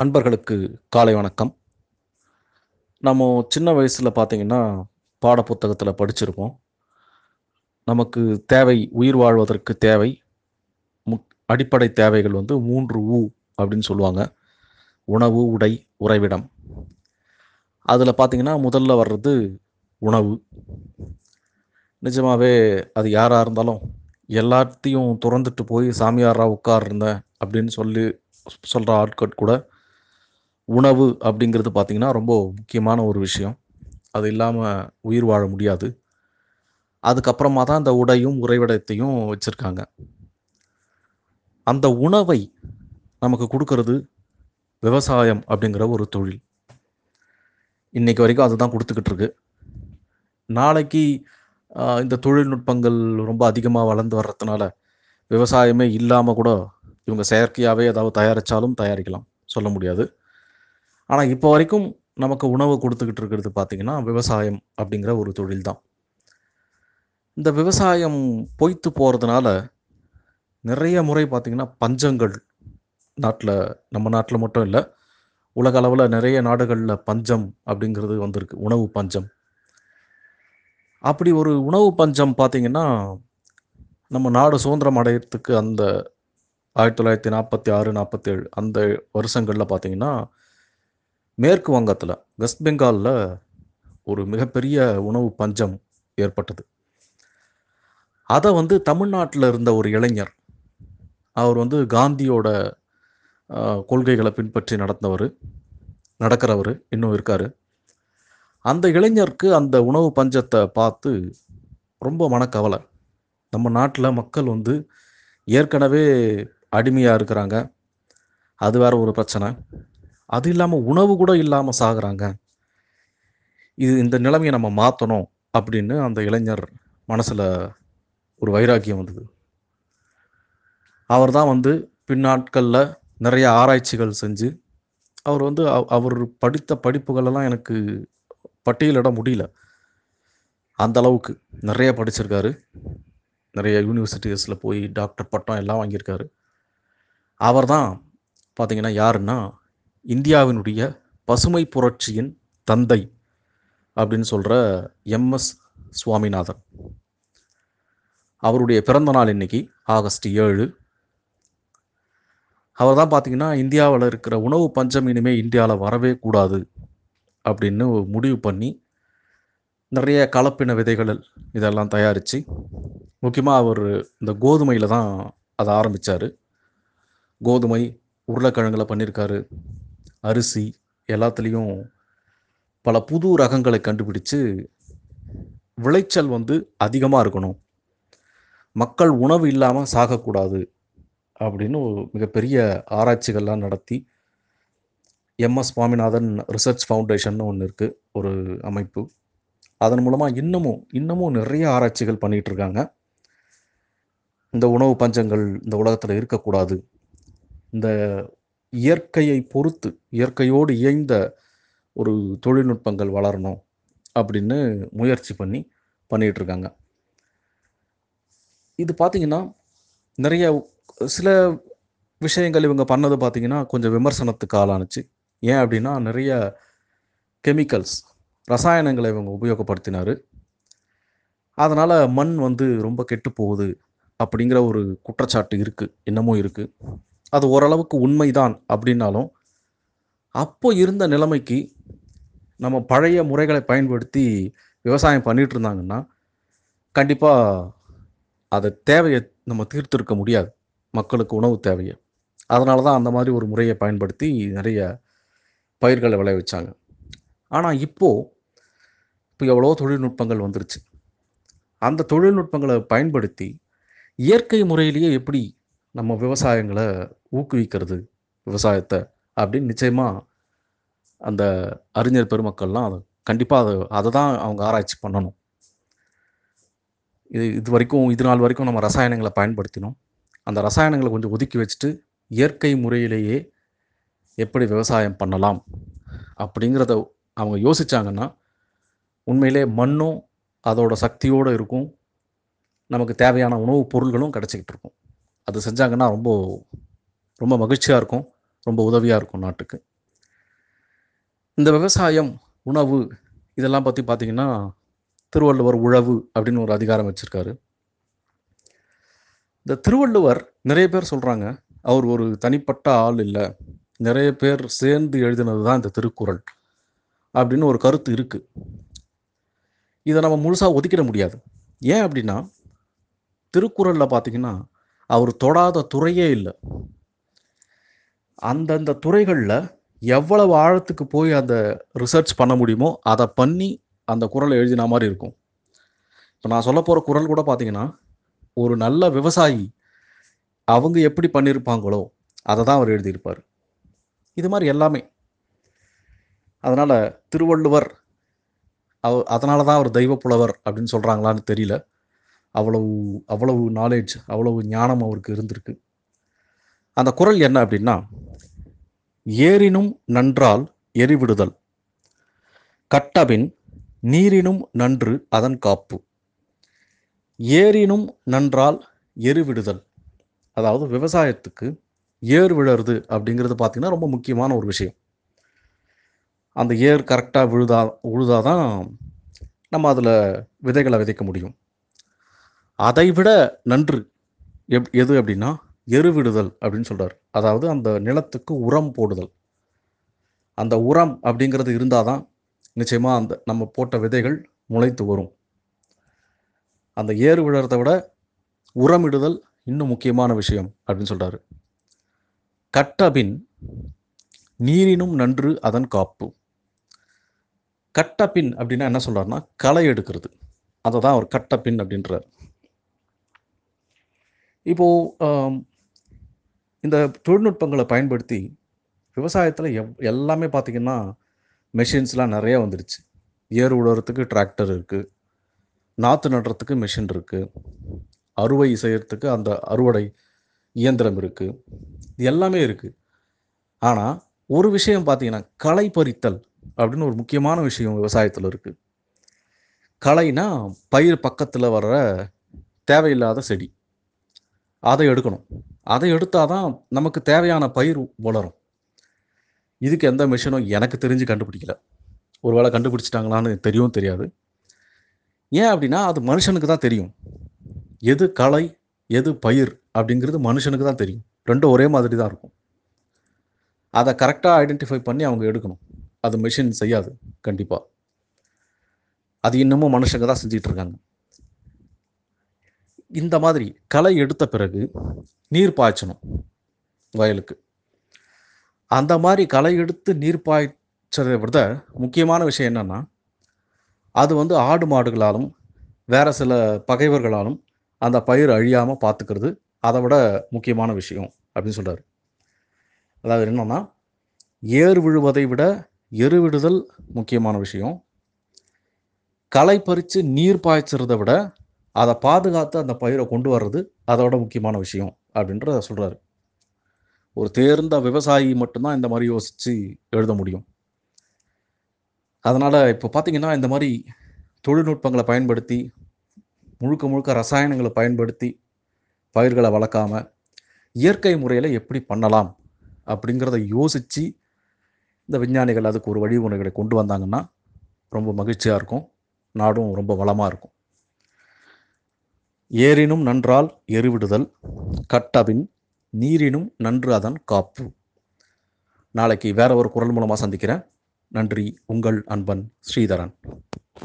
அன்பர்களுக்கு காலை வணக்கம். நம்ம சின்ன வயசில் பார்த்தீங்கன்னா பாட புத்தகத்தில் படிச்சிருப்போம் நமக்கு தேவை உயிர் வாழ்வதற்கு தேவை. அடிப்படை தேவைகள் வந்து மூன்று ஊ அப்படின்னு சொல்லுவாங்க. உணவு உடை உறைவிடம். அதில் பார்த்தீங்கன்னா முதல்ல வர்றது உணவு. நிஜமாகவே அது யாராக இருந்தாலும் எல்லாத்தையும் துறந்துட்டு போய் சாமியாராக உட்கார்ந்தேன் அப்படின்னு சொல்லி சொல்கிற ஆட்கள் கூட உணவு அப்படிங்கிறது பார்த்திங்கன்னா ரொம்ப முக்கியமான ஒரு விஷயம். அது இல்லாமல் உயிர் வாழ முடியாது. அதுக்கப்புறமா தான் அந்த உடையும் உறைவிடத்தையும் வச்சுருக்காங்க. அந்த உணவை நமக்கு கொடுக்கறது விவசாயம் அப்படிங்கிற ஒரு தொழில். இன்னைக்கு வரைக்கும் அதுதான் கொடுத்துக்கிட்டு இருக்கு. நாளைக்கு இந்த தொழில்நுட்பங்கள் ரொம்ப அதிகமாக வளர்ந்து வர்றதுனால விவசாயமே இல்லாமல் கூட இவங்க செயற்கையாகவே ஏதாவது தயாரித்தாலும் தயாரிக்கலாம். சொல்ல முடியாது. ஆனால் இப்போ வரைக்கும் நமக்கு உணவு கொடுத்துக்கிட்டு இருக்கிறது பார்த்தீங்கன்னா விவசாயம் அப்படிங்கிற ஒரு தொழில் தான் இந்த விவசாயம் பொய்த்து போகிறதுனால நிறைய முறை பார்த்தீங்கன்னா பஞ்சங்கள் நாட்டில் நம்ம நாட்டில் மட்டும் இல்லை உலக அளவில் நிறைய நாடுகளில் பஞ்சம் அப்படிங்கிறது வந்திருக்கு உணவு பஞ்சம். அப்படி ஒரு உணவு பஞ்சம் பார்த்திங்கன்னா நம்ம நாடு சுதந்திரம் அடையிறதுக்கு அந்த ஆயிரத்தி தொள்ளாயிரத்தி நாற்பத்தி ஆறு நாற்பத்தேழு அந்த வருஷங்களில் பார்த்தீங்கன்னா மேற்கு வங்கத்தில் வெஸ்ட் பெங்காலில் ஒரு மிகப்பெரிய உணவு பஞ்சம் ஏற்பட்டது. அதை வந்து தமிழ்நாட்டில் இருந்த ஒரு இளைஞர் அவர் வந்து காந்தியோட கொள்கைகளை பின்பற்றி நடந்தவர் நடக்கிறவர் இன்னும் இருக்கார். அந்த இளைஞருக்கு அந்த உணவு பஞ்சத்தை பார்த்து ரொம்ப மனக்கவலை. நம்ம நாட்டில் மக்கள் வந்து ஏற்கனவே அடிமையாக இருக்கிறாங்க. அது வேற ஒரு பிரச்சனை. அது இல்லாமல் உணவு கூட இல்லாமல் சாகுறாங்க. இது இந்த நிலைமையை நம்ம மாற்றணும் அப்படின்னு அந்த இளைஞர் மனசில் ஒரு வைராக்கியம் வந்தது. அவர் தான் வந்து பின்னாட்களில் நிறைய ஆராய்ச்சிகள் செஞ்சு அவர் வந்து அவர் படித்த படிப்புகளெல்லாம் எனக்கு பட்டியலிட முடியல. அந்த அளவுக்கு நிறைய படிச்சிருக்காரு. நிறைய யூனிவர்சிட்டிஸில் போய் டாக்டர் பட்டம் எல்லாம் வாங்கியிருக்காரு. அவர் தான் பார்த்தீங்கன்னா யாருன்னா இந்தியாவினுடைய பசுமை புரட்சியின் தந்தை அப்படின்னு சொல்கிற எம்எஸ் சுவாமிநாதன். அவருடைய பிறந்த நாள் இன்னைக்கு ஆகஸ்ட் ஏழு. அவர் தான் பார்த்தீங்கன்னா இந்தியாவில் இருக்கிற உணவு பஞ்சம் இனிமேல் இந்தியாவில் வரவே கூடாது அப்படின்னு முடிவு பண்ணி நிறைய கலப்பின விதைகள் இதெல்லாம் தயாரித்து முக்கியமாக அவர் இந்த கோதுமையில் தான் அதை ஆரம்பித்தார் கோதுமை உருளைக்கிழங்குல பண்ணியிருக்காரு அரிசி எல்லாத்துலேயும் பல புது ரகங்களை கண்டுபிடிச்சு விளைச்சல் வந்து அதிகமாக இருக்கணும். மக்கள் உணவு இல்லாமல் சாகக்கூடாது அப்படின்னு மிகப்பெரிய ஆராய்ச்சிகள்லாம் நடத்தி எம்எஸ் சுவாமிநாதன் ரிசர்ச் ஃபவுண்டேஷன் ஒன்று இருக்குது ஒரு அமைப்பு. அதன் மூலமாக இன்னமும் இன்னமும் நிறைய ஆராய்ச்சிகள் பண்ணிகிட்டு இருக்காங்க. இந்த உணவு பஞ்சங்கள் இந்த உலகத்தில் இருக்கக்கூடாது. இந்த இயற்கையை பொறுத்து இயற்கையோடு இயைந்த ஒரு தொழில்நுட்பங்கள் வளரணும் அப்படின்னு முயற்சி பண்ணி பண்ணிகிட்ருக்காங்க இது பார்த்தீங்கன்னா நிறைய சில விஷயங்கள் இவங்க பண்ணது பார்த்திங்கன்னா கொஞ்சம் விமர்சனத்துக்கு ஆளானுச்சு. ஏன் அப்படின்னா நிறைய கெமிக்கல்ஸ் ரசாயனங்களை இவங்க உபயோகப்படுத்தினார். அதனால் மண் வந்து ரொம்ப கெட்டு போகுது அப்படிங்கிற ஒரு குற்றச்சாட்டு இருக்குது இன்னமும் இருக்குது அது ஓரளவுக்கு உண்மைதான் அப்படின்னாலும் அப்போ இருந்த நிலைமைக்கு நம்ம பழைய முறைகளை பயன்படுத்தி விவசாயம் பண்ணிட்டு இருந்தாங்கன்னா கண்டிப்பாக அதை தேவையை நம்ம தீர்த்திருக்க முடியாது. மக்களுக்கு உணவு தேவையை. அதனால தான் அந்த மாதிரி ஒரு முறையை பயன்படுத்தி நிறைய பயிர்களை விளைவிச்சாங்க ஆனால் இப்போது இப்போ எவ்வளோ தொழில்நுட்பங்கள் வந்துருச்சு. அந்த தொழில்நுட்பங்களை பயன்படுத்தி இயற்கை முறையிலேயே எப்படி நம்ம விவசாயங்களை ஊக்குவிக்கிறது விவசாயத்தை அப்படின்னு நிச்சயமாக அந்த அறிஞர் பெருமக்கள்லாம் அதை கண்டிப்பாக அதை அதை தான் அவங்க ஆராய்ச்சி பண்ணணும். இது இது வரைக்கும் இது நாள் வரைக்கும் நம்ம ரசாயனங்களை பயன்படுத்தினோம். அந்த ரசாயனங்களை கொஞ்சம் ஒதுக்கி வச்சுட்டு இயற்கை முறையிலேயே எப்படி விவசாயம் பண்ணலாம் அப்படிங்கிறத அவங்க யோசிச்சாங்கன்னா உண்மையிலே மண்ணும் அதோட சக்தியோடு இருக்கும். நமக்கு தேவையான உணவுப் பொருள்களும் கிடச்சிக்கிட்டு இருக்கும். அது செஞ்சாங்கன்னா ரொம்ப ரொம்ப மகிழ்ச்சியாக இருக்கும். ரொம்ப உதவியாக இருக்கும் நாட்டுக்கு. இந்த விவசாயம் உணவு இதெல்லாம் பற்றி பார்த்தீங்கன்னா திருவள்ளுவர் உழவு அப்படின்னு ஒரு அதிகாரம் வச்சுருக்காரு. இந்த திருவள்ளுவர் நிறைய பேர் சொல்கிறாங்க அவர் ஒரு தனிப்பட்ட ஆள் இல்லை. நிறைய பேர் சேர்ந்து எழுதினது தான் இந்த திருக்குறள் அப்படின்னு ஒரு கருத்து இருக்கு. இதை நம்ம முழுசாக ஒதுக்கிட முடியாது. ஏன் அப்படின்னா திருக்குறளில் பார்த்தீங்கன்னா அவர் தொடாத துறையே இல்லை. அந்தந்த துறைகளில் எவ்வளவு ஆழத்துக்கு போய் அந்த ரிசர்ச் பண்ண முடியுமோ அதை பண்ணி அந்த குறளை எழுதின மாதிரி இருக்கும். இப்போ நான் சொல்ல போகிற குறள் கூட பார்த்தீங்கன்னா ஒரு நல்ல விவசாயி அவங்க எப்படி பண்ணியிருப்பாங்களோ அதை தான் அவர் எழுதியிருப்பார். இது மாதிரி எல்லாமே. அதனால் திருவள்ளுவர் அவ அதனால தான் அவர் தெய்வ புலவர் அப்படின்னு சொல்கிறாங்களான்னு தெரியல. அவ்வளவு அவ்வளவு நாலேஜ் அவ்வளவு ஞானம் அவருக்கு இருந்திருக்கு. அந்த குறள் என்ன அப்படின்னா ஏரினும் நன்றால் எரிவிடுதல். கட்டபின் நீரினும் நன்று அதன் காப்பு. ஏரினும் நன்றால் எருவிடுதல். அதாவது விவசாயத்துக்கு ஏர் விழறது அப்படிங்கிறது பார்த்திங்கன்னா ரொம்ப முக்கியமான ஒரு விஷயம். அந்த ஏர் கரெக்டாக விழுதா உழுதாதான் நம்ம அதில் விதைகளை விதைக்க முடியும். அதை விட நன்று. எப் எது அப்படின்னா எருவிடுதல் அப்படின்னு சொல்கிறார் அதாவது அந்த நிலத்துக்கு உரம் போடுதல். அந்த உரம் அப்படிங்கிறது இருந்தால் தான் நிச்சயமாக அந்த நம்ம போட்ட விதைகள் முளைத்து வரும். அந்த ஏறு விழுறத விட உரமிடுதல் இன்னும் முக்கியமான விஷயம் அப்படின்னு சொல்கிறாரு கட்டபின் நீரினும் நன்று அதன் காப்பு. கட்டபின் அப்படின்னா என்ன சொல்கிறாருன்னா களை எடுக்கிறது. அதை தான் அவர் கட்டப்பின் அப்படின்றார். இப்போது இந்த தொழில்நுட்பங்களை பயன்படுத்தி விவசாயத்தில் எவ் எல்லாமே பார்த்திங்கன்னா மெஷின்ஸ்லாம் நிறையா வந்துடுச்சு ஏர் உழுறதுக்கு டிராக்டர் இருக்குது நாற்று நடுறதுக்கு மிஷின் இருக்குது அறுவை செய்கிறதுக்கு அந்த அறுவடை இயந்திரம் இருக்குது இது எல்லாமே இருக்குது ஆனால் ஒரு விஷயம் பார்த்தீங்கன்னா களை பறித்தல் அப்படின்னு ஒரு முக்கியமான விஷயம் விவசாயத்தில் இருக்குது களைனா பயிர் பக்கத்தில் வர்ற தேவையில்லாத செடி. அதை எடுக்கணும். அதை எடுத்தால் தான் நமக்கு தேவையான பயிர் வளரும். இதுக்கு எந்த மிஷினும் எனக்கு தெரிஞ்சு கண்டுபிடிக்கல. ஒரு வேளை கண்டுபிடிச்சிட்டாங்களான்னு தெரியவும் தெரியாது. ஏன் அப்படின்னா அது மனுஷனுக்கு தான் தெரியும். எது களை எது பயிர் அப்படிங்கிறது மனுஷனுக்கு தான் தெரியும். ரெண்டும் ஒரே மாதிரி தான் இருக்கும். அதை கரெக்டாக ஐடென்டிஃபை பண்ணி அவங்க எடுக்கணும். அது மிஷின் செய்யாது கண்டிப்பாக அது இன்னமும் மனுஷங்க தான் செஞ்சிகிட்ருக்காங்க இந்த மாதிரி களை எடுத்த பிறகு நீர் பாய்ச்சணும் வயலுக்கு. அந்த மாதிரி களை எடுத்து நீர் பாய்ச்சதை விட முக்கியமான விஷயம் என்னென்னா அது வந்து ஆடு மாடுகளாலும் வேறு சில பகைவர்களாலும் அந்த பயிர் அழியாமல் பார்த்துக்கிறது அதை விட முக்கியமான விஷயம் அப்படின்னு சொல்கிறார் அதாவது என்னென்னா ஏர் விழுவதை விட எருவிடுதல் முக்கியமான விஷயம். களை பறித்து நீர் பாய்ச்சறதை விட அதை பாதுகாத்து அந்த பயிரை கொண்டு வர்றது அதோட முக்கியமான விஷயம் அப்படின்ற சொல்கிறாரு ஒரு தேர்ந்த விவசாயி மட்டும்தான் இந்த மாதிரி யோசித்து எழுத முடியும். அதனால் இப்போ பார்த்தீங்கன்னா இந்த மாதிரி தொழில்நுட்பங்களை பயன்படுத்தி முழுக்க முழுக்க ரசாயனங்களை பயன்படுத்தி பயிர்களை வளர்க்காம இயற்கை முறையில் எப்படி பண்ணலாம் அப்படிங்கிறத யோசித்து இந்த விஞ்ஞானிகள் அதுக்கு ஒரு வழிமுறைகளை கொண்டு வந்தாங்கன்னா ரொம்ப மகிழ்ச்சியாக இருக்கும். நாடும் ரொம்ப வளமாக இருக்கும். ஏரினும் நன்றால் எருவிடுதல் கட்டபின் நீரினும் நன்று அதன் காப்பு. நாளைக்கு வேற ஒரு குரல் மூலமாக சந்திக்கிறேன். நன்றி உங்கள் அன்பன் ஸ்ரீதரன்.